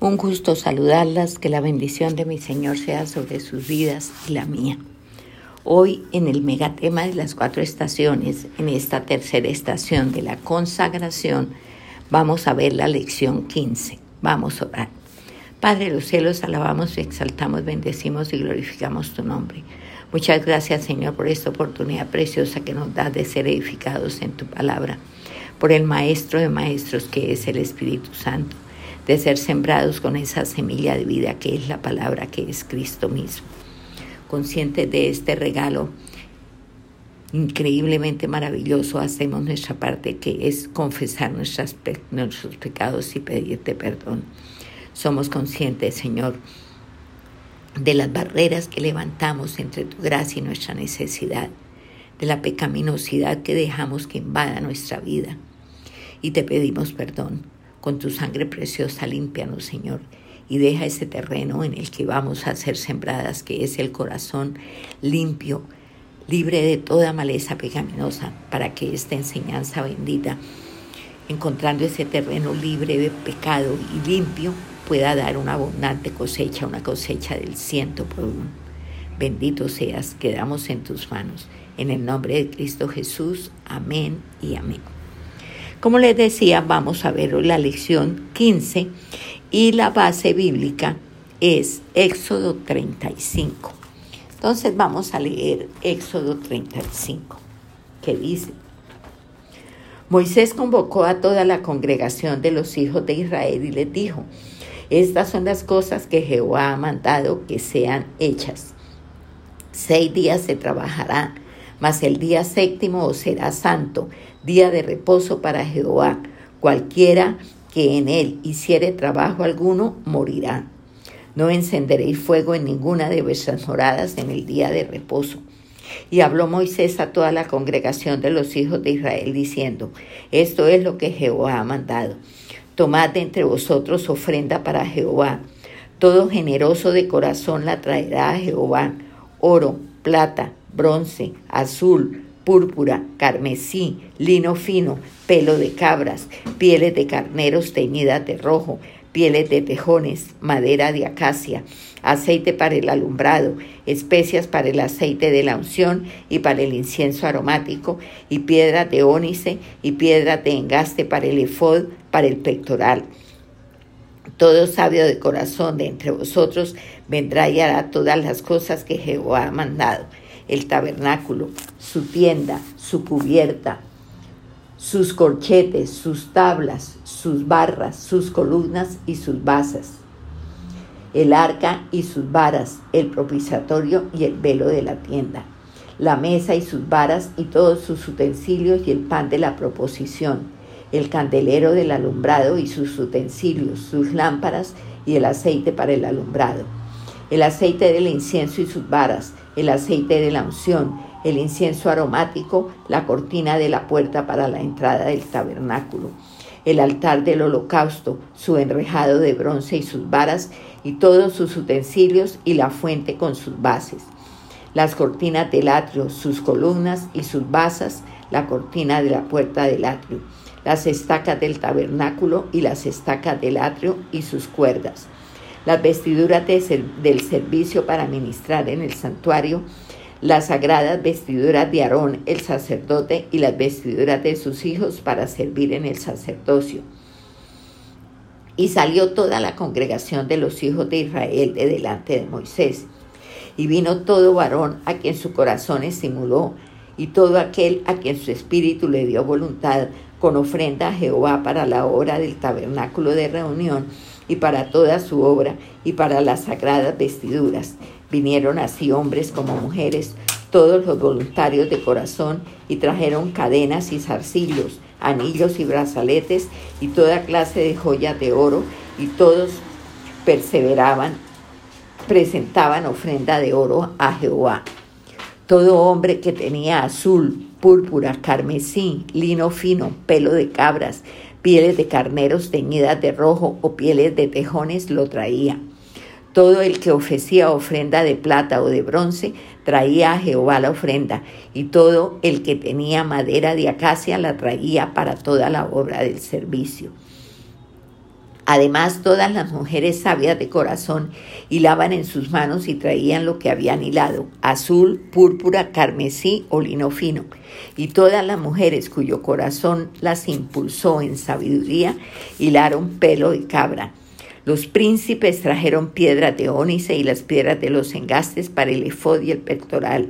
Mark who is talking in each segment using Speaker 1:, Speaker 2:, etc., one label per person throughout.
Speaker 1: Un gusto saludarlas, que la bendición de mi Señor sea sobre sus vidas y la mía. Hoy en el megatema de las cuatro estaciones, en esta tercera estación de la consagración, vamos a ver la lección 15. Vamos a orar. Padre de los cielos, alabamos, exaltamos, bendecimos y glorificamos tu nombre. Muchas gracias Señor por esta oportunidad preciosa que nos das de ser edificados en tu palabra, por el Maestro de Maestros que es el Espíritu Santo de ser sembrados con esa semilla de vida que es la palabra que es Cristo mismo. Conscientes de este regalo increíblemente maravilloso, hacemos nuestra parte que es confesar nuestros pecados y pedirte perdón. Somos conscientes, Señor, de las barreras que levantamos entre tu gracia y nuestra necesidad, de la pecaminosidad que dejamos que invada nuestra vida. Y te pedimos perdón con tu sangre preciosa límpianos, Señor, y deja ese terreno en el que vamos a ser sembradas, que es el corazón limpio, libre de toda maleza pecaminosa, para que esta enseñanza bendita, encontrando ese terreno libre de pecado y limpio, pueda dar una abundante cosecha, una cosecha del ciento por uno. Bendito seas, quedamos en tus manos. En el nombre de Cristo Jesús, amén y amén. Como les decía, vamos a ver la lección 15 y la base bíblica es Éxodo 35. Entonces vamos a leer Éxodo 35, que dice, Moisés convocó a toda la congregación de los hijos de Israel y les dijo, estas son las cosas que Jehová ha mandado que sean hechas. Seis días se trabajará, mas el día séptimo será santo, día de reposo para Jehová. Cualquiera que en él hiciere trabajo alguno morirá. No encenderéis fuego en ninguna de vuestras moradas en el día de reposo. Y habló Moisés a toda la congregación de los hijos de Israel, diciendo, Esto es lo que Jehová ha mandado. Tomad de entre vosotros ofrenda para Jehová. Todo generoso de corazón la traerá a Jehová. Oro, plata, bronce, azul, púrpura, carmesí, lino fino, pelo de cabras, pieles de carneros teñidas de rojo, pieles de tejones, madera de acacia, aceite para el alumbrado, especias para el aceite de la unción y para el incienso aromático, y piedras de ónice y piedras de engaste para el efod, para el pectoral. Todo sabio de corazón de entre vosotros vendrá y hará todas las cosas que Jehová ha mandado el tabernáculo, su tienda, su cubierta, sus corchetes, sus tablas, sus barras, sus columnas y sus basas, el arca y sus varas, el propiciatorio y el velo de la tienda, la mesa y sus varas y todos sus utensilios y el pan de la proposición, el candelero del alumbrado y sus utensilios, sus lámparas y el aceite para el alumbrado, el aceite del incienso y sus varas, el aceite de la unción, el incienso aromático, la cortina de la puerta para la entrada del tabernáculo, el altar del holocausto, su enrejado de bronce y sus varas y todos sus utensilios y la fuente con sus bases, las cortinas del atrio, sus columnas y sus basas, la cortina de la puerta del atrio, las estacas del tabernáculo y las estacas del atrio y sus cuerdas las vestiduras del servicio para ministrar en el santuario, las sagradas vestiduras de Aarón, el sacerdote, y las vestiduras de sus hijos para servir en el sacerdocio. Y salió toda la congregación de los hijos de Israel de delante de Moisés. Y vino todo varón a quien su corazón estimuló, y todo aquel a quien su espíritu le dio voluntad, con ofrenda a Jehová para la obra del tabernáculo de reunión, y para toda su obra y para las sagradas vestiduras. Vinieron así hombres como mujeres, todos los voluntarios de corazón, y trajeron cadenas y zarcillos, anillos y brazaletes y toda clase de joyas de oro, y todos perseveraban, presentaban ofrenda de oro a Jehová. Todo hombre que tenía azul, púrpura, carmesí, lino fino, pelo de cabras, pieles de carneros teñidas de rojo o pieles de tejones lo traía. Todo el que ofrecía ofrenda de plata o de bronce traía a Jehová la ofrenda, y todo el que tenía madera de acacia la traía para toda la obra del servicio. Además, todas las mujeres sabias de corazón hilaban en sus manos y traían lo que habían hilado, azul, púrpura, carmesí o lino fino. Y todas las mujeres cuyo corazón las impulsó en sabiduría hilaron pelo de cabra. Los príncipes trajeron piedras de ónice y las piedras de los engastes para el efod y el pectoral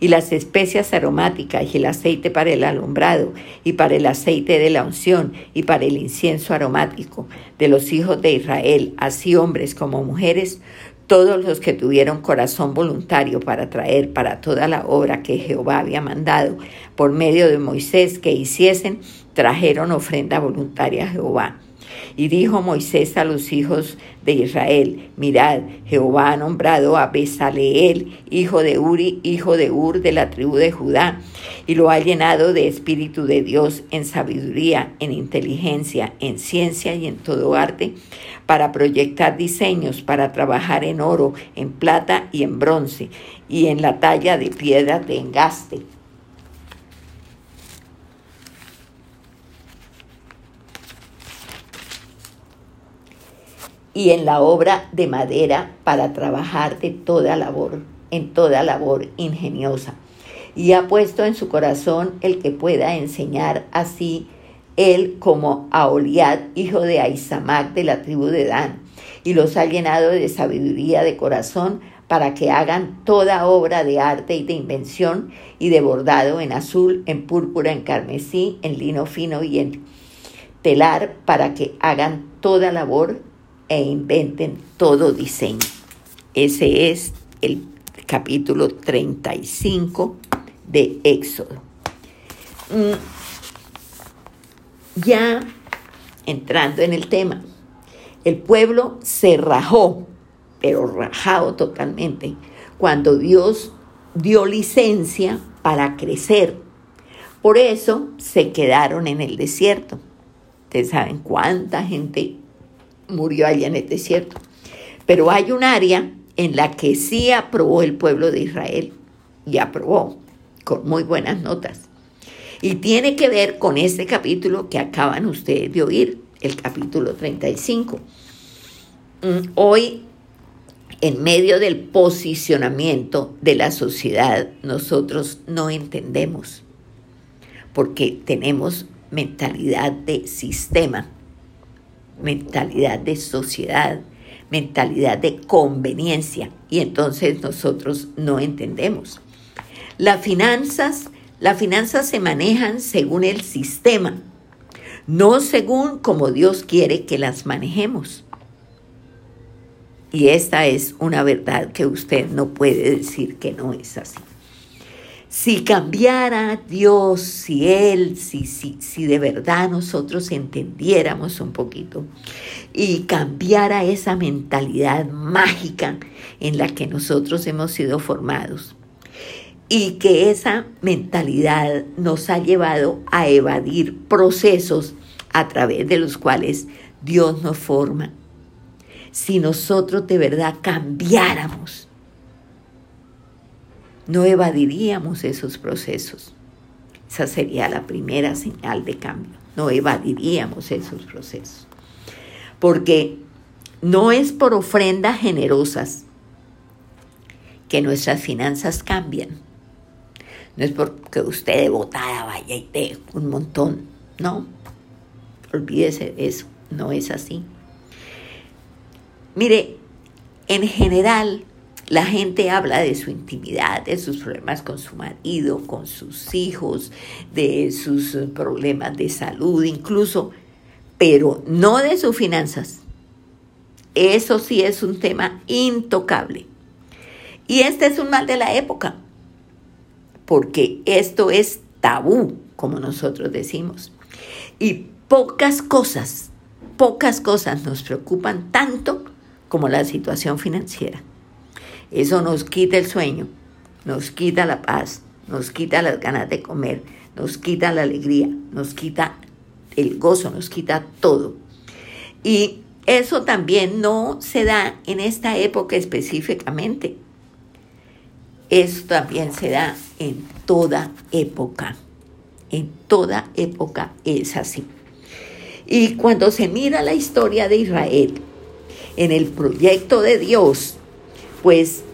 Speaker 1: y las especias aromáticas y el aceite para el alumbrado y para el aceite de la unción y para el incienso aromático de los hijos de Israel, así hombres como mujeres, todos los que tuvieron corazón voluntario para traer para toda la obra que Jehová había mandado por medio de Moisés que hiciesen, trajeron ofrenda voluntaria a Jehová. Y dijo Moisés a los hijos de Israel, mirad, Jehová ha nombrado a Besaleel, hijo de Uri, hijo de Ur, de la tribu de Judá, y lo ha llenado de espíritu de Dios en sabiduría, en inteligencia, en ciencia y en todo arte, para proyectar diseños, para trabajar en oro, en plata y en bronce, y en la talla de piedra de engaste y en la obra de madera para trabajar de toda labor, en toda labor ingeniosa. Y ha puesto en su corazón el que pueda enseñar así él como a Oliad, hijo de Aizamac de la tribu de Dan, y los ha llenado de sabiduría de corazón para que hagan toda obra de arte y de invención y de bordado en azul, en púrpura, en carmesí, en lino fino y en telar, para que hagan toda labor e inventen todo diseño. Ese es el capítulo 35 de Éxodo. Mm, ya entrando en el tema, el pueblo se rajó, pero rajado totalmente, cuando Dios dio licencia para crecer. Por eso se quedaron en el desierto. Ustedes saben cuánta gente murió allá en el desierto. Pero hay un área en la que sí aprobó el pueblo de Israel y aprobó con muy buenas notas. Y tiene que ver con este capítulo que acaban ustedes de oír, el capítulo 35. Mm, hoy, en medio del posicionamiento de la sociedad, nosotros no entendemos, porque tenemos mentalidad de sistema mentalidad de sociedad, mentalidad de conveniencia y entonces nosotros no entendemos. Las finanzas, las finanzas se manejan según el sistema, no según como Dios quiere que las manejemos. Y esta es una verdad que usted no puede decir que no es así. Si cambiara Dios, si Él, si, si, si de verdad nosotros entendiéramos un poquito y cambiara esa mentalidad mágica en la que nosotros hemos sido formados y que esa mentalidad nos ha llevado a evadir procesos a través de los cuales Dios nos forma. Si nosotros de verdad cambiáramos no evadiríamos esos procesos. Esa sería la primera señal de cambio. No evadiríamos esos procesos. Porque no es por ofrendas generosas que nuestras finanzas cambian. No es porque usted de botada vaya y dé un montón. No, olvídese de eso. No es así. Mire, en general, la gente habla de su intimidad, de sus problemas con su marido, con sus hijos, de sus problemas de salud incluso, pero no de sus finanzas. Eso sí es un tema intocable. Y este es un mal de la época, porque esto es tabú, como nosotros decimos. Y pocas cosas, pocas cosas nos preocupan tanto como la situación financiera. Eso nos quita el sueño, nos quita la paz, nos quita las ganas de comer, nos quita la alegría, nos quita el gozo, nos quita todo. Y eso también no se da en esta época específicamente. Eso también se da en toda época. En toda época es así. Y cuando se mira la historia de Israel en el proyecto de Dios, pues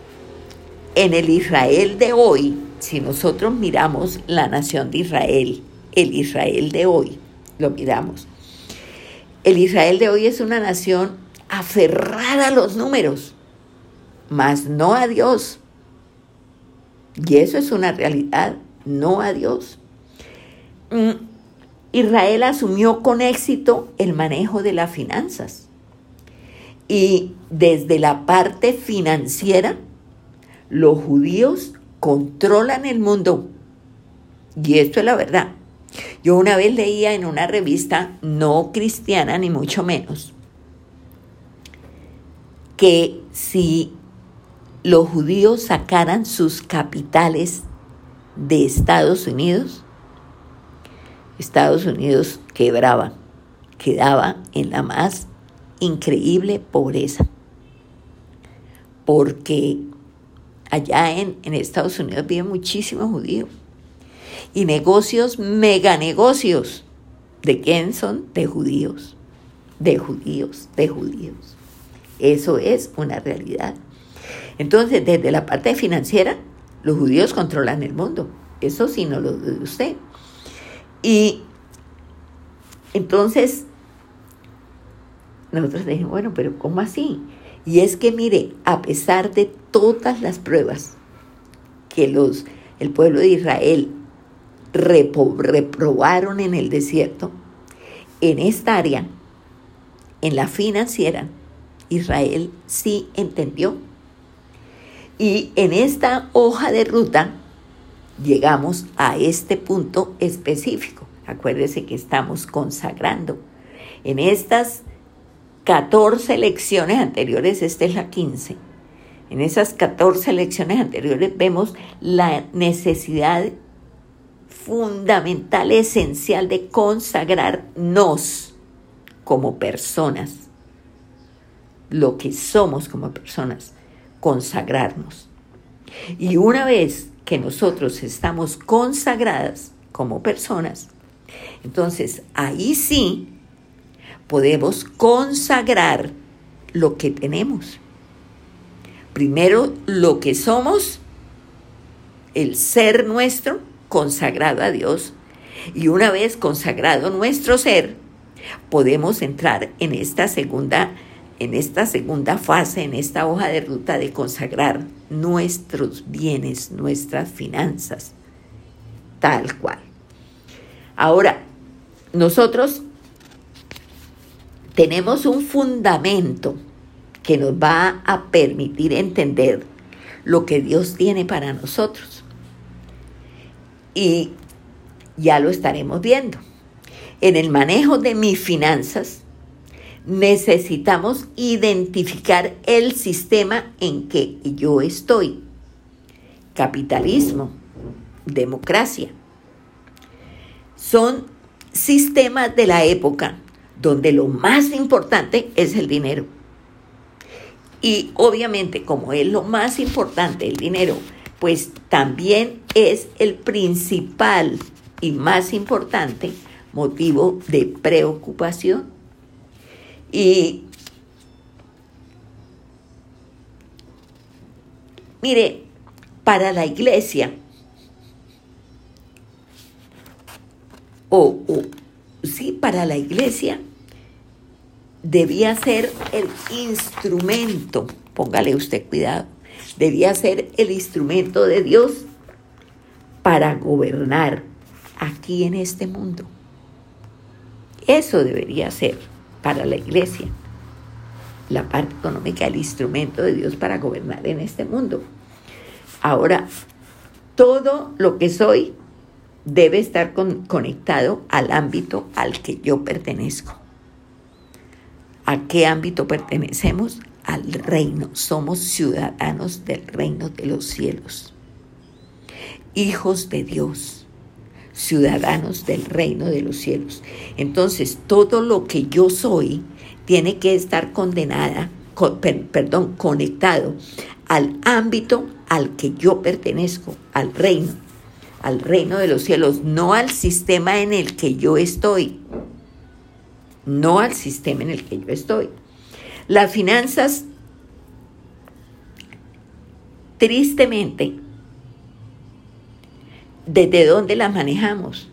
Speaker 1: en el Israel de hoy, si nosotros miramos la nación de Israel, el Israel de hoy, lo miramos. El Israel de hoy es una nación aferrada a los números, mas no a Dios. Y eso es una realidad, no a Dios. Mm, Israel asumió con éxito el manejo de las finanzas. Y desde la parte financiera, los judíos controlan el mundo. Y esto es la verdad. Yo una vez leía en una revista no cristiana, ni mucho menos, que si los judíos sacaran sus capitales de Estados Unidos, Estados Unidos quebraba, quedaba en la más increíble pobreza, porque allá en, Estados Unidos viven muchísimos judíos y negocios, mega negocios. ¿De quién son? De judíos, de judíos, de judíos. Eso es una realidad. Entonces, desde la parte financiera, los judíos controlan el mundo. Eso sí no lo de usted. Y entonces, nosotros dijimos, bueno, pero ¿cómo así? Y es que mire, a pesar de todas las pruebas que los, el pueblo de Israel reprobaron en el desierto, en esta área, en la financiera, Israel sí entendió. Y en esta hoja de ruta llegamos a este punto específico. Acuérdese que estamos consagrando. En estas 14 lecciones anteriores, esta es la 15. En esas 14 lecciones anteriores vemos la necesidad fundamental, esencial de consagrarnos como personas, lo que somos como personas, consagrarnos. Y una vez que nosotros estamos consagradas como personas, entonces ahí sí podemos consagrar lo que tenemos. Primero lo que somos, el ser nuestro, consagrado a Dios. Y una vez consagrado nuestro ser, podemos entrar en esta segunda en esta segunda fase, en esta hoja de ruta de consagrar nuestros bienes, nuestras finanzas, tal cual. Ahora, nosotros tenemos un fundamento que nos va a permitir entender lo que Dios tiene para nosotros y ya lo estaremos viendo. En el manejo de mis finanzas necesitamos identificar el sistema en que yo estoy. Capitalismo, democracia. Son sistemas de la época donde lo más importante es el dinero. Y obviamente como es lo más importante el dinero, pues también es el principal y más importante motivo de preocupación. Y mire, para la iglesia, o, o sí, para la iglesia, debía ser el instrumento, póngale usted cuidado, debía ser el instrumento de Dios para gobernar aquí en este mundo. Eso debería ser para la iglesia, la parte económica, el instrumento de Dios para gobernar en este mundo. Ahora, todo lo que soy debe estar conectado al ámbito al que yo pertenezco. ¿A qué ámbito pertenecemos? al reino, somos ciudadanos del reino de los cielos, hijos de Dios, ciudadanos del reino de los cielos. Entonces, todo lo que yo soy tiene que estar condenada, perdón, conectado al ámbito al que yo pertenezco, al reino, al reino de los cielos, no al sistema en el que yo estoy. no al sistema en el que yo estoy. Las finanzas, tristemente, ¿desde dónde las manejamos?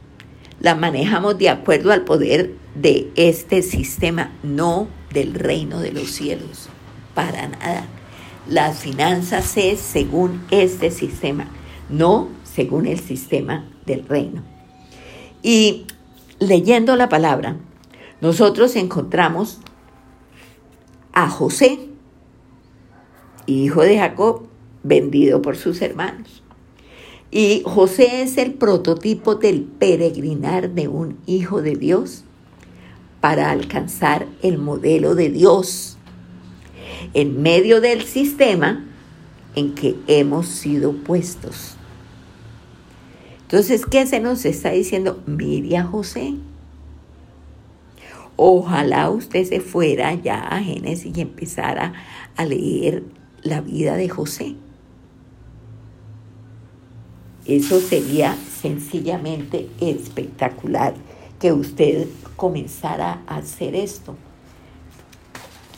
Speaker 1: Las manejamos de acuerdo al poder de este sistema, no del reino de los cielos, para nada. Las finanzas es según este sistema, no según el sistema del reino. Y leyendo la palabra, nosotros encontramos a José, hijo de Jacob, vendido por sus hermanos. Y José es el prototipo del peregrinar de un hijo de Dios para alcanzar el modelo de Dios en medio del sistema en que hemos sido puestos. Entonces, ¿qué se nos está diciendo? Mire a José. Ojalá usted se fuera ya a Génesis y empezara a leer la vida de José. Eso sería sencillamente espectacular que usted comenzara a hacer esto.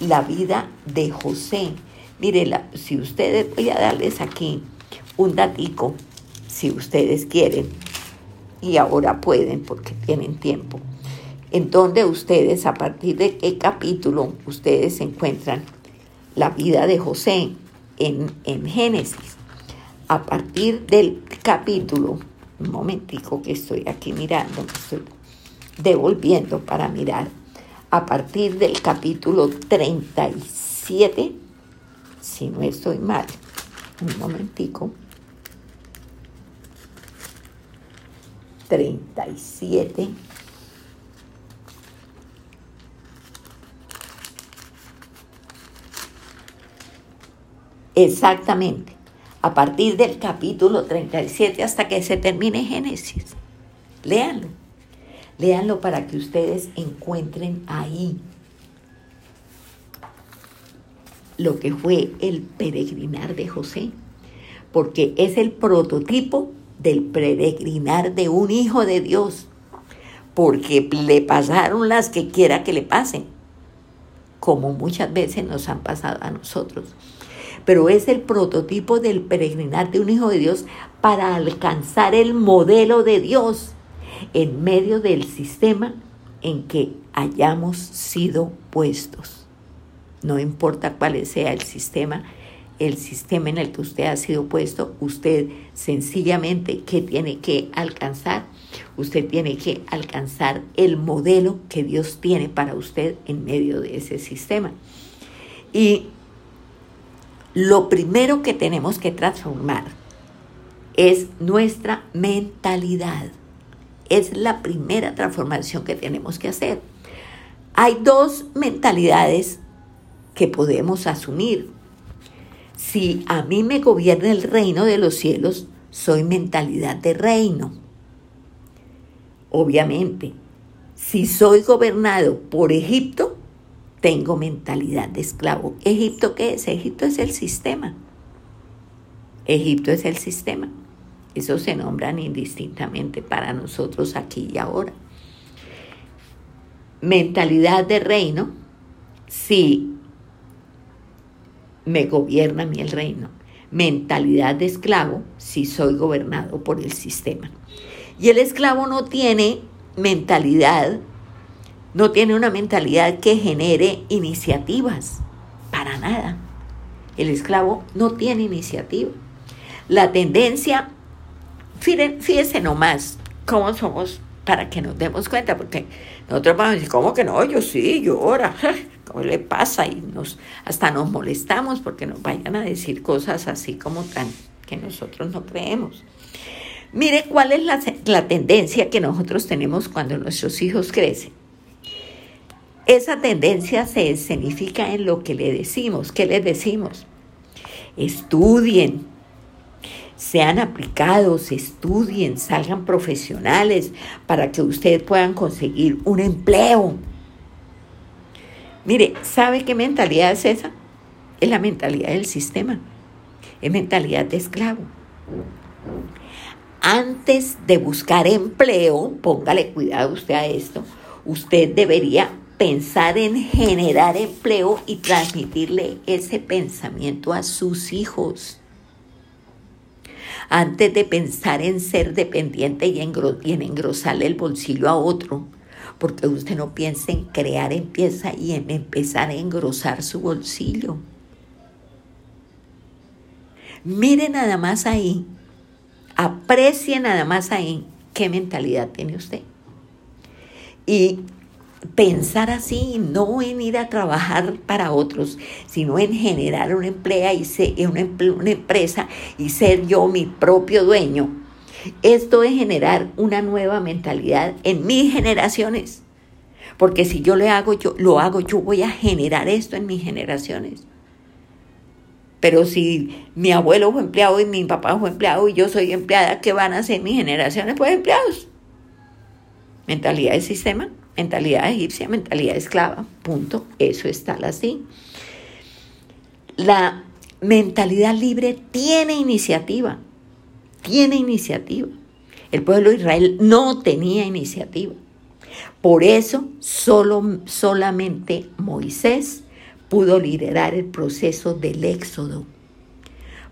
Speaker 1: La vida de José. Mire, si ustedes, voy a darles aquí un datico, si ustedes quieren, y ahora pueden porque tienen tiempo en donde ustedes, a partir de qué capítulo, ustedes encuentran la vida de José en, en Génesis. A partir del capítulo, un momentico que estoy aquí mirando, me estoy devolviendo para mirar, a partir del capítulo 37, si no estoy mal, un momentico, 37 Exactamente. A partir del capítulo 37 hasta que se termine Génesis. Léanlo. Léanlo para que ustedes encuentren ahí lo que fue el peregrinar de José. Porque es el prototipo del peregrinar de un hijo de Dios. Porque le pasaron las que quiera que le pasen. Como muchas veces nos han pasado a nosotros pero es el prototipo del peregrinar de un hijo de Dios para alcanzar el modelo de Dios en medio del sistema en que hayamos sido puestos. No importa cuál sea el sistema, el sistema en el que usted ha sido puesto, usted sencillamente, ¿qué tiene que alcanzar? Usted tiene que alcanzar el modelo que Dios tiene para usted en medio de ese sistema. Y lo primero que tenemos que transformar es nuestra mentalidad. Es la primera transformación que tenemos que hacer. Hay dos mentalidades que podemos asumir. Si a mí me gobierna el reino de los cielos, soy mentalidad de reino. Obviamente, si soy gobernado por Egipto, tengo mentalidad de esclavo. ¿Egipto qué es? Egipto es el sistema. Egipto es el sistema. Eso se nombran indistintamente para nosotros aquí y ahora. Mentalidad de reino, si me gobierna a mí el reino. Mentalidad de esclavo, si soy gobernado por el sistema. Y el esclavo no tiene mentalidad no tiene una mentalidad que genere iniciativas, para nada. El esclavo no tiene iniciativa. La tendencia, fíjese nomás cómo somos para que nos demos cuenta, porque nosotros vamos a decir, ¿cómo que no? Yo sí, yo ahora, ¿cómo le pasa? Y nos, hasta nos molestamos porque nos vayan a decir cosas así como tan que nosotros no creemos. Mire cuál es la, la tendencia que nosotros tenemos cuando nuestros hijos crecen. Esa tendencia se escenifica en lo que le decimos. ¿Qué les decimos? Estudien, sean aplicados, estudien, salgan profesionales para que ustedes puedan conseguir un empleo. Mire, ¿sabe qué mentalidad es esa? Es la mentalidad del sistema, es mentalidad de esclavo. Antes de buscar empleo, póngale cuidado usted a esto, usted debería pensar en generar empleo y transmitirle ese pensamiento a sus hijos. Antes de pensar en ser dependiente y, en engrosarle el bolsillo a otro, porque usted no piensa en crear, empieza y en empezar a engrosar su bolsillo. Mire nada más ahí, aprecie nada más ahí qué mentalidad tiene usted. Y pensar así, no en ir a trabajar para otros, sino en generar una, emplea y una, una empresa y ser yo mi propio dueño. Esto es generar una nueva mentalidad en mis generaciones. Porque si yo le hago, yo lo hago, yo voy a generar esto en mis generaciones. Pero si mi abuelo fue empleado y mi papá fue empleado y yo soy empleada, ¿qué van a hacer mis generaciones? Pues empleados. Mentalidad de sistema mentalidad egipcia, mentalidad esclava, punto, eso está así. La mentalidad libre tiene iniciativa, tiene iniciativa. El pueblo de Israel no tenía iniciativa. Por eso solo, solamente Moisés pudo liderar el proceso del éxodo,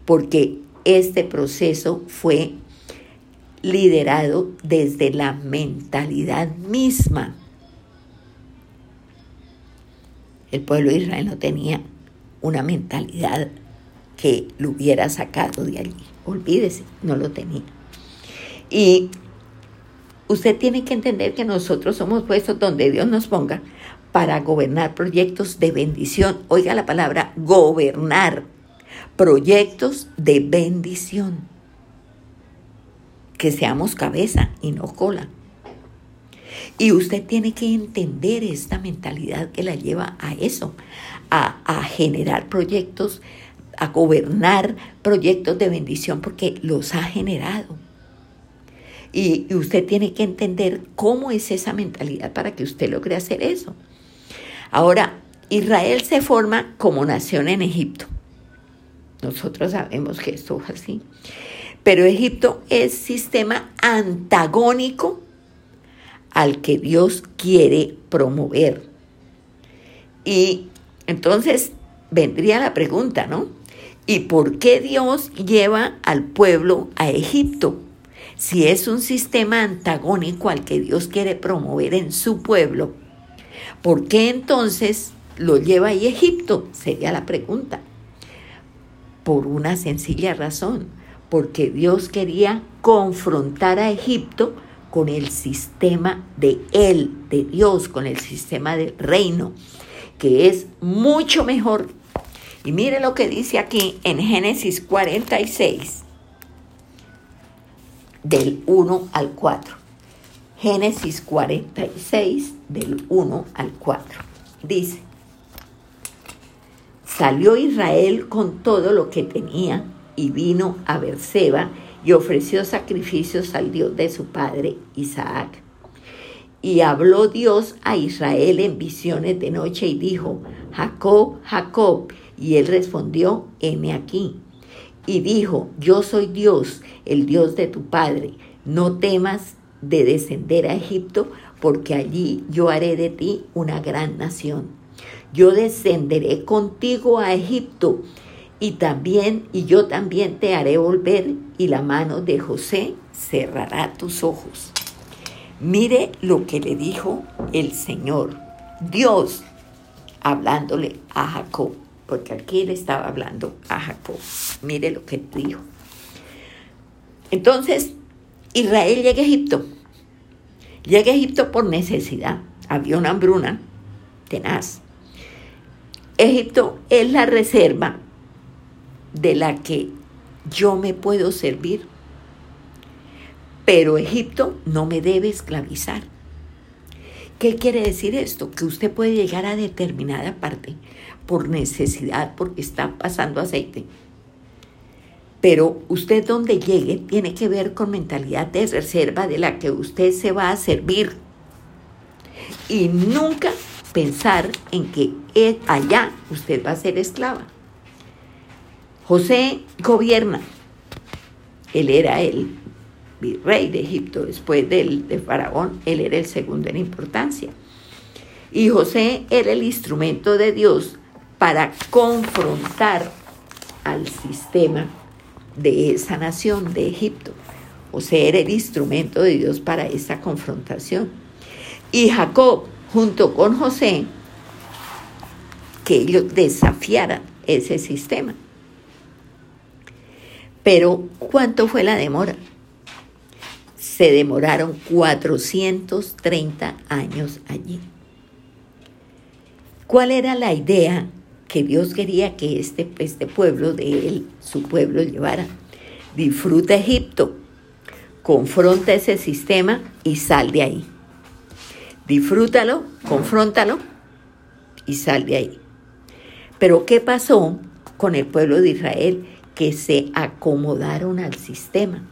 Speaker 1: porque este proceso fue liderado desde la mentalidad misma el pueblo de Israel no tenía una mentalidad que lo hubiera sacado de allí. Olvídese, no lo tenía. Y usted tiene que entender que nosotros somos puestos donde Dios nos ponga para gobernar proyectos de bendición. Oiga la palabra gobernar proyectos de bendición. Que seamos cabeza y no cola. Y usted tiene que entender esta mentalidad que la lleva a eso, a, generar proyectos, a gobernar proyectos de bendición porque los ha generado. Y, usted tiene que entender cómo es esa mentalidad para que usted logre hacer eso. Ahora, Israel se forma como nación en Egipto. Nosotros sabemos que esto es así. Pero Egipto es sistema antagónico al que Dios quiere promover. Y entonces vendría la pregunta, ¿no? ¿Y por qué Dios lleva al pueblo a Egipto? Si es un sistema antagónico al que Dios quiere promover en su pueblo, ¿por qué entonces lo lleva a Egipto? Sería la pregunta. Por una sencilla razón, porque Dios quería confrontar a Egipto con el sistema de Él, de Dios, con el sistema del reino, que es mucho mejor. Y mire lo que dice aquí en Génesis 46, del 1 al 4. Génesis 46, del 1 al 4. Dice, salió Israel con todo lo que tenía y vino a Berseba y ofreció sacrificios al Dios de su padre Isaac. Y habló Dios a Israel en visiones de noche y dijo, Jacob, Jacob. Y él respondió, heme aquí. Y dijo, yo soy Dios, el Dios de tu padre. No temas de descender a Egipto, porque allí yo haré de ti una gran nación. Yo descenderé contigo a Egipto y también, y yo también te haré volver, y la mano de José cerrará tus ojos. Mire lo que le dijo el Señor, Dios, hablándole a Jacob, porque aquí le estaba hablando a Jacob. Mire lo que dijo. Entonces, Israel llega a Egipto. Llega a Egipto por necesidad. Había una hambruna tenaz. Egipto es la reserva de la que yo me puedo servir. Pero Egipto no me debe esclavizar. ¿Qué quiere decir esto? Que usted puede llegar a determinada parte por necesidad, porque está pasando aceite. Pero usted donde llegue tiene que ver con mentalidad de reserva de la que usted se va a servir. Y nunca pensar en que allá usted va a ser esclava. José gobierna. Él era el rey de Egipto después del, de Faraón. Él era el segundo en importancia. Y José era el instrumento de Dios para confrontar al sistema de esa nación, de Egipto. José era el instrumento de Dios para esa confrontación. Y Jacob, junto con José, que ellos desafiaran ese sistema. Pero, ¿cuánto fue la demora? Se demoraron 430 años allí. ¿Cuál era la idea que Dios quería que este, este pueblo de él, su pueblo, llevara? Disfruta Egipto, confronta ese sistema y sal de ahí. Disfrútalo, confróntalo y sal de ahí. Pero ¿qué pasó con el pueblo de Israel? Que se acomodaron al sistema.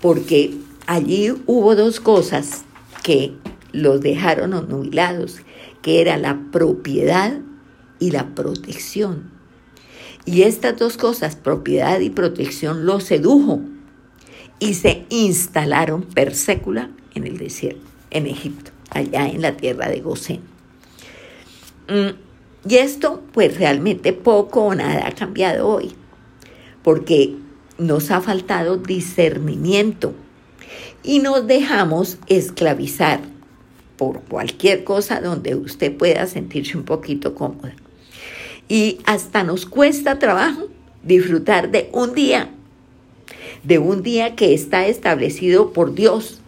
Speaker 1: Porque allí hubo dos cosas que los dejaron nubilados, que era la propiedad y la protección. Y estas dos cosas, propiedad y protección, los sedujo y se instalaron per sécula en el desierto, en Egipto, allá en la tierra de Gosén. Mm, y esto, pues realmente poco o nada ha cambiado hoy, porque nos ha faltado discernimiento y nos dejamos esclavizar por cualquier cosa donde usted pueda sentirse un poquito cómoda. Y hasta nos cuesta trabajo disfrutar de un día, de un día que está establecido por Dios.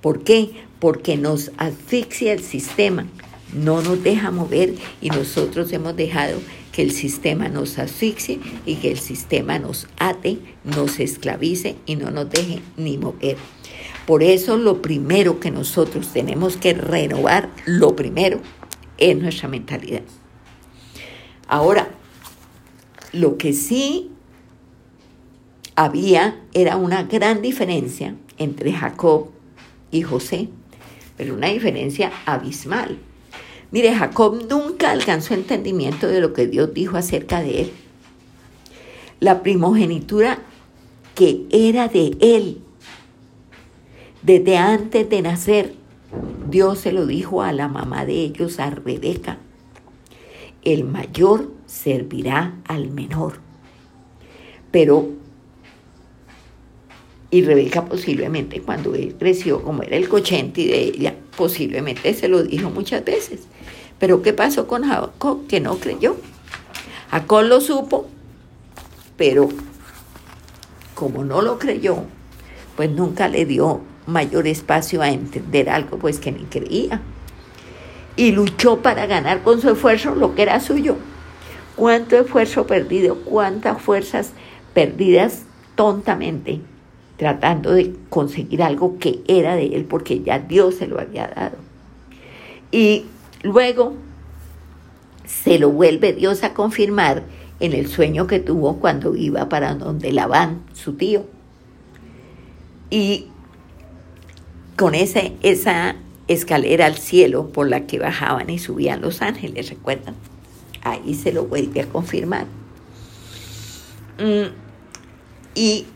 Speaker 1: ¿Por qué? Porque nos asfixia el sistema, no nos deja mover y nosotros hemos dejado que el sistema nos asfixie y que el sistema nos ate, nos esclavice y no nos deje ni mover. Por eso lo primero que nosotros tenemos que renovar, lo primero, es nuestra mentalidad. Ahora, lo que sí había era una gran diferencia entre Jacob y José, pero una diferencia abismal. Mire, Jacob nunca alcanzó entendimiento de lo que Dios dijo acerca de él. La primogenitura que era de él desde antes de nacer, Dios se lo dijo a la mamá de ellos, a Rebeca. El mayor servirá al menor. Pero, y Rebeca posiblemente cuando él creció, como era el cochente de ella, posiblemente se lo dijo muchas veces. Pero ¿qué pasó con Jacob? Que no creyó. Jacob lo supo, pero como no lo creyó, pues nunca le dio mayor espacio a entender algo pues que ni creía. Y luchó para ganar con su esfuerzo lo que era suyo. Cuánto esfuerzo perdido, cuántas fuerzas perdidas tontamente, tratando de conseguir algo que era de él porque ya Dios se lo había dado. Y luego se lo vuelve Dios a confirmar en el sueño que tuvo cuando iba para donde Labán, su tío. Y con ese, esa escalera al cielo por la que bajaban y subían los ángeles, ¿recuerdan? Ahí se lo vuelve a confirmar. Mm, y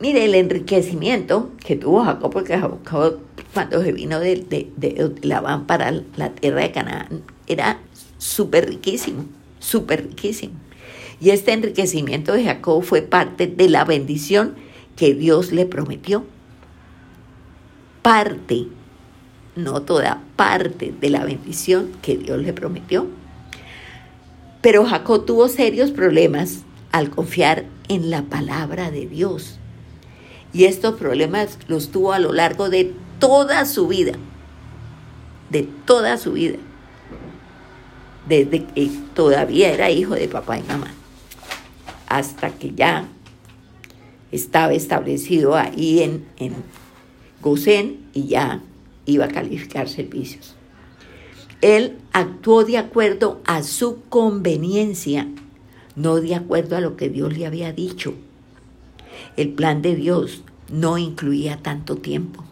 Speaker 1: mire el enriquecimiento que tuvo Jacob, porque Jacob cuando se vino de, de, de Labán para la tierra de Canaán era súper riquísimo, súper riquísimo. Y este enriquecimiento de Jacob fue parte de la bendición que Dios le prometió parte, no toda parte de la bendición que Dios le prometió. Pero Jacob tuvo serios problemas al confiar en la palabra de Dios. Y estos problemas los tuvo a lo largo de toda su vida, de toda su vida, desde que todavía era hijo de papá y mamá, hasta que ya estaba establecido ahí en, en Gosén y ya iba a calificar servicios. Él actuó de acuerdo a su conveniencia, no de acuerdo a lo que Dios le había dicho. El plan de Dios no incluía tanto tiempo,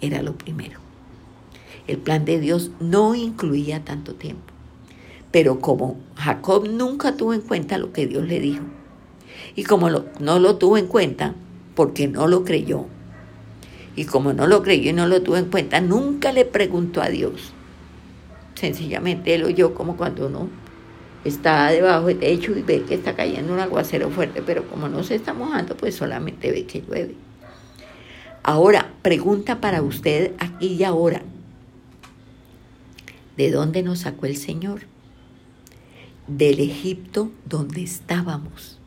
Speaker 1: era lo primero. El plan de Dios no incluía tanto tiempo. Pero como Jacob nunca tuvo en cuenta lo que Dios le dijo, y como no lo tuvo en cuenta porque no lo creyó, y como no lo creyó y no lo tuvo en cuenta, nunca le preguntó a Dios. Sencillamente él oyó como cuando uno está debajo del techo y ve que está cayendo un aguacero fuerte, pero como no se está mojando, pues solamente ve que llueve. Ahora, pregunta para usted aquí y ahora. ¿De dónde nos sacó el Señor? Del Egipto donde estábamos,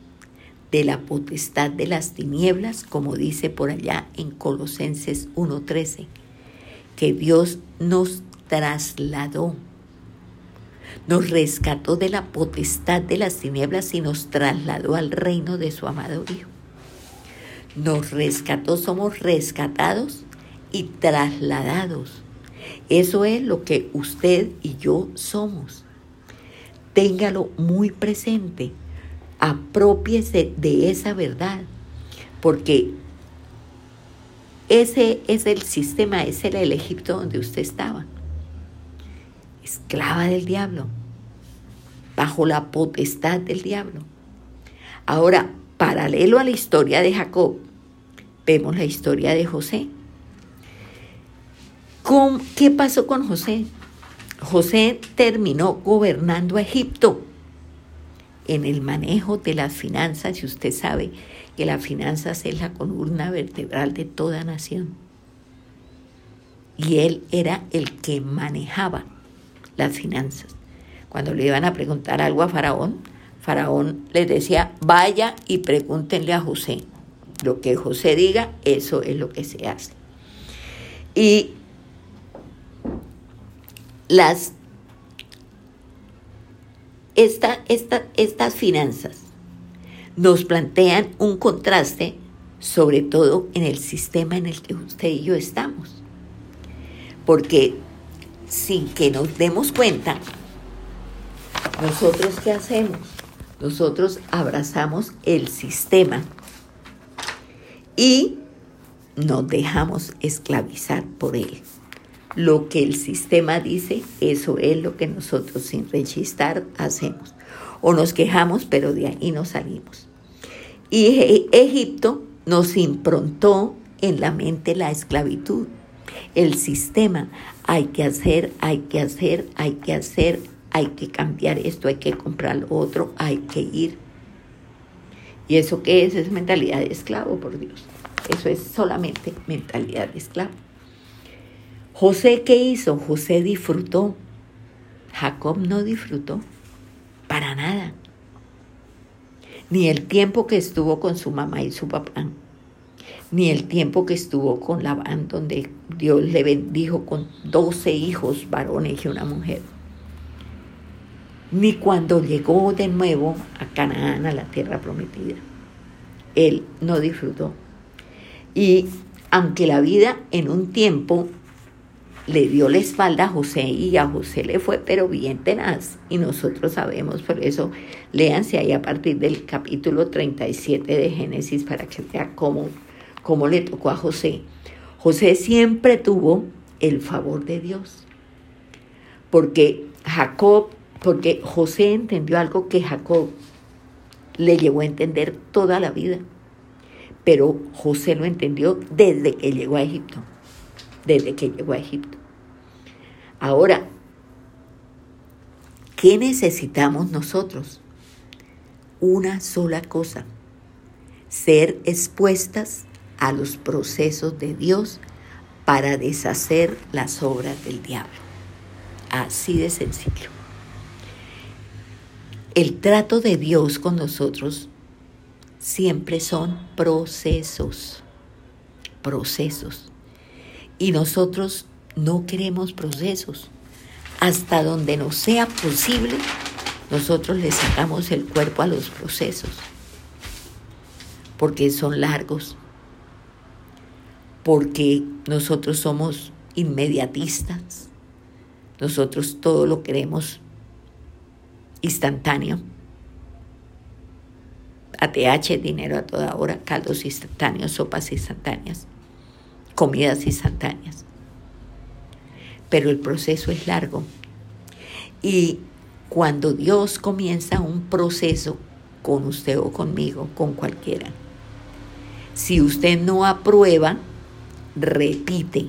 Speaker 1: de la potestad de las tinieblas, como dice por allá en Colosenses 1.13, que Dios nos trasladó, nos rescató de la potestad de las tinieblas y nos trasladó al reino de su amado Hijo. Nos rescató, somos rescatados y trasladados. Eso es lo que usted y yo somos. Téngalo muy presente. Apropiese de esa verdad. Porque ese es el sistema, ese era el Egipto donde usted estaba esclava del diablo, bajo la potestad del diablo. Ahora, paralelo a la historia de Jacob, vemos la historia de José. ¿Qué pasó con José? José terminó gobernando a Egipto en el manejo de las finanzas, y usted sabe que las finanzas es la columna vertebral de toda nación. Y él era el que manejaba las finanzas. Cuando le iban a preguntar algo a Faraón, Faraón les decía, vaya y pregúntenle a José. Lo que José diga, eso es lo que se hace. Y las esta, estas finanzas nos plantean un contraste, sobre todo en el sistema en el que usted y yo estamos. Porque sin que nos demos cuenta, nosotros qué hacemos? Nosotros abrazamos el sistema y nos dejamos esclavizar por él. Lo que el sistema dice, eso es lo que nosotros sin rechistar hacemos. O nos quejamos, pero de ahí no salimos. Y Egipto nos improntó en la mente la esclavitud el sistema. Hay que hacer, hay que hacer, hay que hacer, hay que cambiar esto, hay que comprar lo otro, hay que ir. ¿Y eso qué es? Es mentalidad de esclavo, por Dios. Eso es solamente mentalidad de esclavo. José, ¿qué hizo? José disfrutó. Jacob no disfrutó. Para nada. Ni el tiempo que estuvo con su mamá y su papá ni el tiempo que estuvo con Labán, donde Dios le bendijo con doce hijos varones y una mujer, ni cuando llegó de nuevo a Canaán, a la tierra prometida. Él no disfrutó. Y aunque la vida en un tiempo le dio la espalda a José y a José le fue, pero bien tenaz. Y nosotros sabemos, por eso léanse ahí a partir del capítulo 37 de Génesis para que vea cómo como le tocó a José. José siempre tuvo el favor de Dios. Porque Jacob, porque José entendió algo que Jacob le llevó a entender toda la vida. Pero José lo entendió desde que llegó a Egipto. Desde que llegó a Egipto. Ahora, ¿qué necesitamos nosotros? Una sola cosa, ser expuestas a los procesos de Dios para deshacer las obras del diablo. Así de sencillo. El trato de Dios con nosotros siempre son procesos, procesos. Y nosotros no queremos procesos. Hasta donde nos sea posible, nosotros le sacamos el cuerpo a los procesos, porque son largos, porque nosotros somos inmediatistas, nosotros todo lo queremos instantáneo. ATH, dinero a toda hora, caldos instantáneos, sopas instantáneas, comidas instantáneas. Pero el proceso es largo. Y cuando Dios comienza un proceso con usted o conmigo, con cualquiera, si usted no aprueba, repite.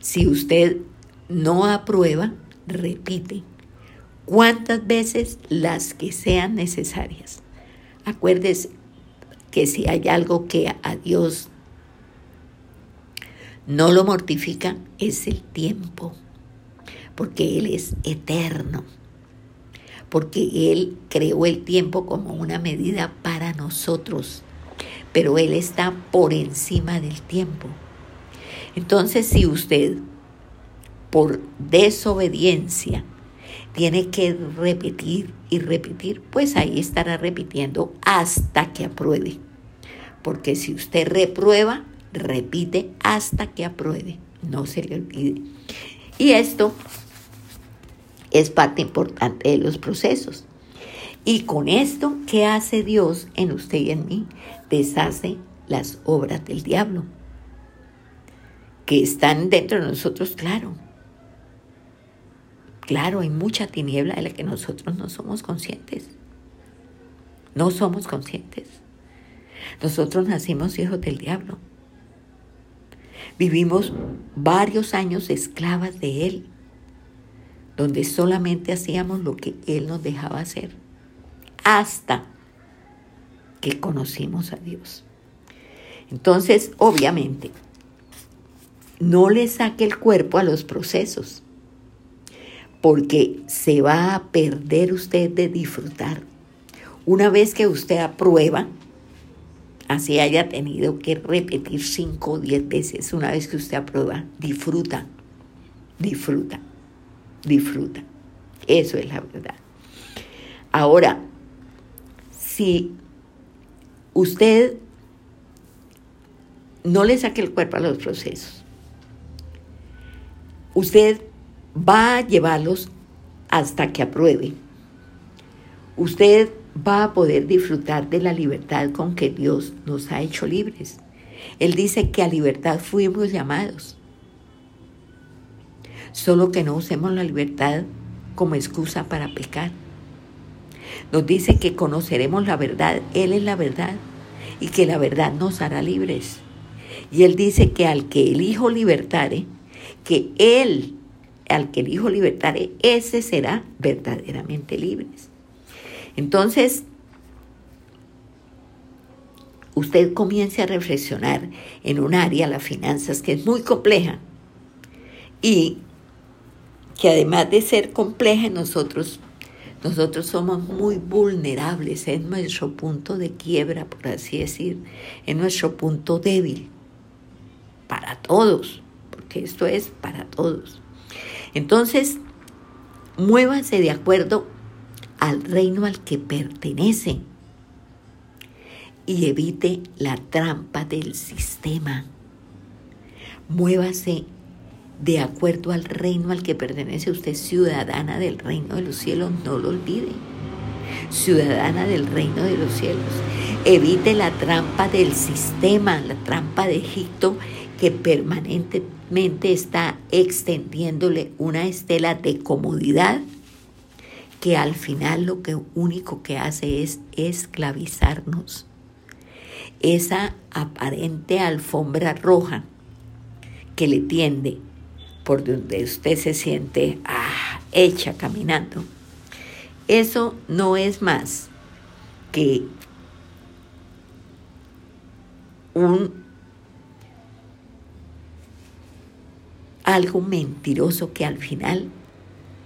Speaker 1: Si usted no aprueba, repite. ¿Cuántas veces? Las que sean necesarias. Acuérdese que si hay algo que a Dios no lo mortifica, es el tiempo, porque Él es eterno, porque Él creó el tiempo como una medida para nosotros, pero Él está por encima del tiempo. Entonces, si usted por desobediencia tiene que repetir y repetir, pues ahí estará repitiendo hasta que apruebe. Porque si usted reprueba, repite hasta que apruebe, no se le olvide. Y esto es parte importante de los procesos. Y con esto, ¿qué hace Dios en usted y en mí? Deshace las obras del diablo, que están dentro de nosotros, claro, Claro, hay mucha tiniebla de la que nosotros no somos conscientes. No somos conscientes. Nosotros nacimos hijos del diablo. Vivimos varios años esclavas de Él, donde solamente hacíamos lo que Él nos dejaba hacer, hasta que conocimos a Dios. Entonces, obviamente, no le saque el cuerpo a los procesos porque se va a perder usted de disfrutar. Una vez que usted aprueba, así haya tenido que repetir cinco o diez veces, una vez que usted aprueba, disfruta, disfruta, disfruta. Eso es la verdad. Ahora, si usted no le saque el cuerpo a los procesos, usted va a llevarlos hasta que apruebe. Usted va a poder disfrutar de la libertad con que Dios nos ha hecho libres. Él dice que a libertad fuimos llamados. Solo que no usemos la libertad como excusa para pecar. Nos dice que conoceremos la verdad, Él es la verdad, y que la verdad nos hará libres. Y Él dice que al que el Hijo libertare, que Él al que el Hijo libertare, ese será verdaderamente libre. Entonces, usted comience a reflexionar en un área, las finanzas, que es muy compleja y que además de ser compleja nosotros, nosotros somos muy vulnerables en nuestro punto de quiebra, por así decir, en nuestro punto débil, para todos, porque esto es para todos. Entonces, muévase de acuerdo al reino al que pertenece y evite la trampa del sistema. Muévase de acuerdo al reino al que pertenece usted, ciudadana del reino de los cielos, no lo olvide. Ciudadana del reino de los cielos. Evite la trampa del sistema, la trampa de Egipto que permanentemente está extendiéndole una estela de comodidad que al final lo que único que hace es esclavizarnos. Esa aparente alfombra roja que le tiende por donde usted se siente ah, hecha caminando, eso no es más que un algo mentiroso que al final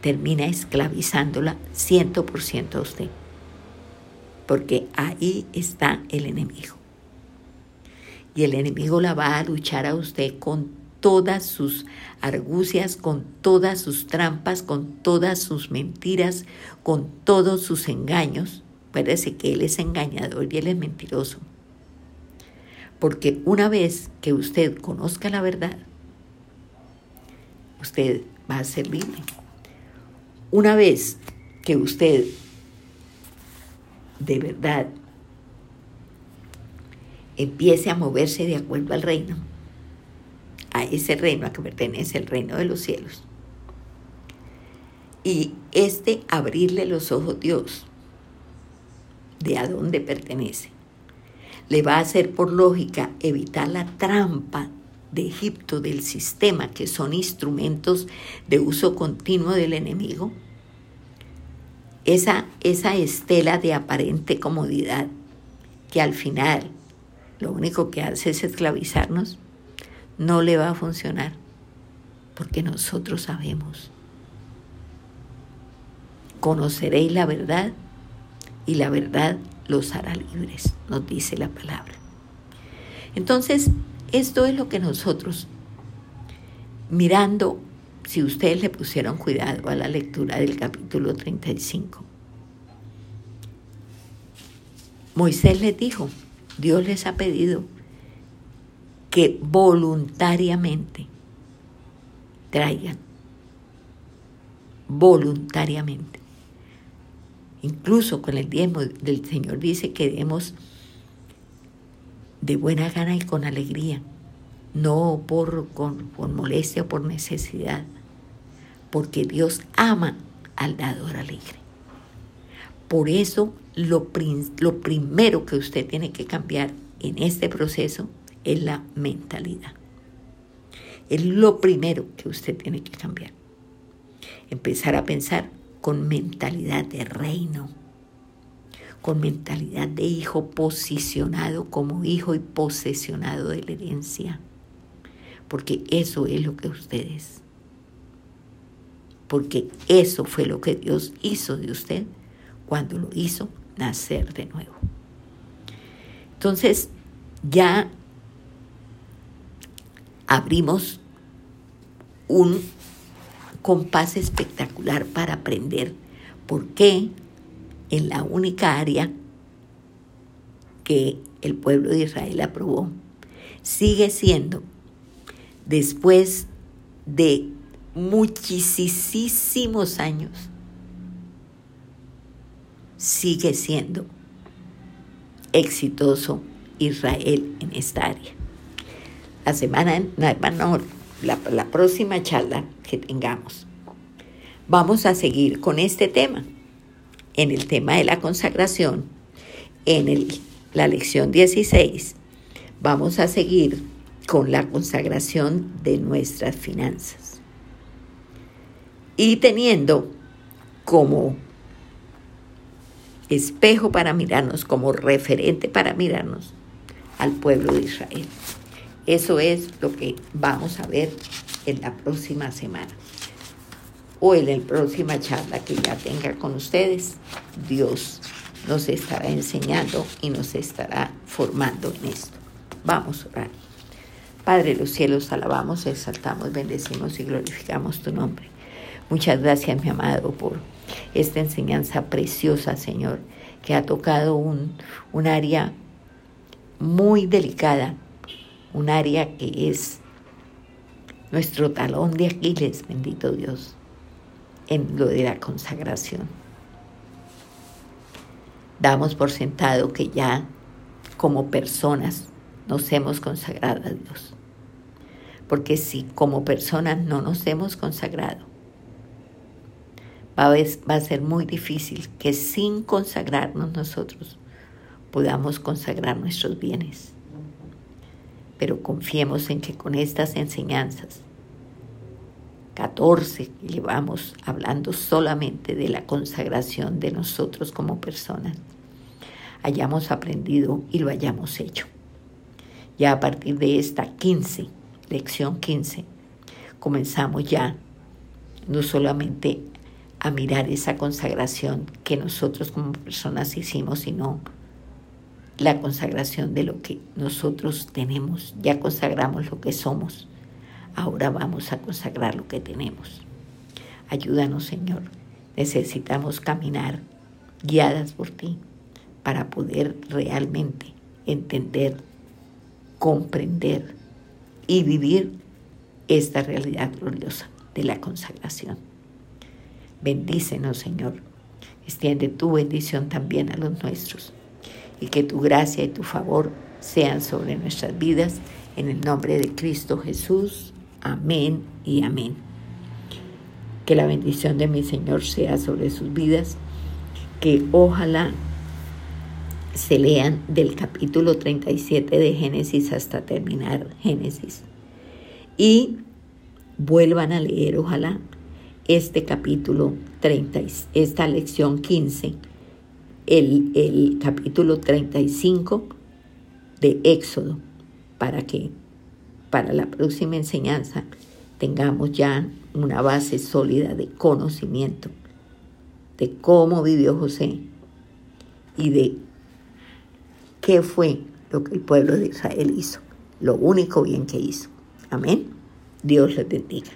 Speaker 1: termina esclavizándola 100% a usted. Porque ahí está el enemigo. Y el enemigo la va a luchar a usted con todas sus argucias, con todas sus trampas, con todas sus mentiras, con todos sus engaños. Parece que él es engañador y él es mentiroso. Porque una vez que usted conozca la verdad, usted va a ser libre. Una vez que usted de verdad empiece a moverse de acuerdo al reino, a ese reino a que pertenece el reino de los cielos, y este abrirle los ojos Dios de a dónde pertenece, le va a hacer por lógica evitar la trampa de Egipto, del sistema, que son instrumentos de uso continuo del enemigo, esa, esa estela de aparente comodidad que al final lo único que hace es esclavizarnos, no le va a funcionar, porque nosotros sabemos. Conoceréis la verdad y la verdad los hará libres, nos dice la palabra. Entonces, esto es lo que nosotros, mirando, si ustedes le pusieron cuidado a la lectura del capítulo 35, Moisés les dijo, Dios les ha pedido que voluntariamente traigan, voluntariamente. Incluso con el diezmo del Señor dice que demos de buena gana y con alegría, no por, con, molestia o por necesidad, porque Dios ama al dador alegre. Por eso lo, lo primero que usted tiene que cambiar en este proceso es la mentalidad. Es lo primero que usted tiene que cambiar. Empezar a pensar con mentalidad de reino con mentalidad de hijo posicionado como hijo y posesionado de la herencia. Porque eso es lo que ustedes. Porque eso fue lo que Dios hizo de usted cuando lo hizo nacer de nuevo. Entonces, ya abrimos un compás espectacular para aprender por qué en la única área que el pueblo de Israel aprobó, sigue siendo, después de muchísimos años, sigue siendo exitoso Israel en esta área. La semana, no, la, la próxima charla que tengamos, vamos a seguir con este tema en el tema de la consagración, en la lección 16, vamos a seguir con la consagración de nuestras finanzas. Y teniendo como espejo para mirarnos, como referente para mirarnos al pueblo de Israel. Eso es lo que vamos a ver en la próxima semana o en la próxima charla que ya tenga con ustedes, Dios nos estará enseñando y nos estará formando en esto. Vamos a orar. Padre de los cielos, alabamos, exaltamos, bendecimos y glorificamos tu nombre. Muchas gracias, mi amado, por esta enseñanza preciosa, Señor, que ha tocado un, un área muy delicada, un área que es nuestro talón de Aquiles, bendito Dios en lo de la consagración. Damos por sentado que ya como personas nos hemos consagrado a Dios. Porque si como personas no nos hemos consagrado, va a, ser muy difícil que sin consagrarnos nosotros podamos consagrar nuestros bienes. Pero confiemos en que con estas enseñanzas 14 que llevamos hablando solamente de la consagración de nosotros como personas, hayamos aprendido y lo hayamos hecho. Ya a partir de esta 15, lección 15, comenzamos ya no solamente a mirar esa consagración que nosotros como personas hicimos, sino la consagración de lo que nosotros tenemos. Ya consagramos lo que somos Ahora vamos a consagrar lo que tenemos. Ayúdanos, Señor. Necesitamos caminar guiadas por ti para poder realmente entender, comprender y vivir esta realidad gloriosa de la consagración. Bendícenos, Señor. Extiende tu bendición también a los nuestros y que tu gracia y tu favor sean sobre nuestras vidas. En el nombre de Cristo Jesús. Amén y amén. Que la bendición de mi Señor sea sobre sus vidas, que ojalá se lean del capítulo 37 de Génesis hasta terminar Génesis. Y vuelvan a leer, ojalá, este capítulo 30, esta lección 15, el, el capítulo 35 de Éxodo, para que para la próxima enseñanza tengamos ya una base sólida de conocimiento de cómo vivió José y de qué fue lo que el pueblo de Israel hizo, lo único bien que hizo. Amén. Dios les bendiga.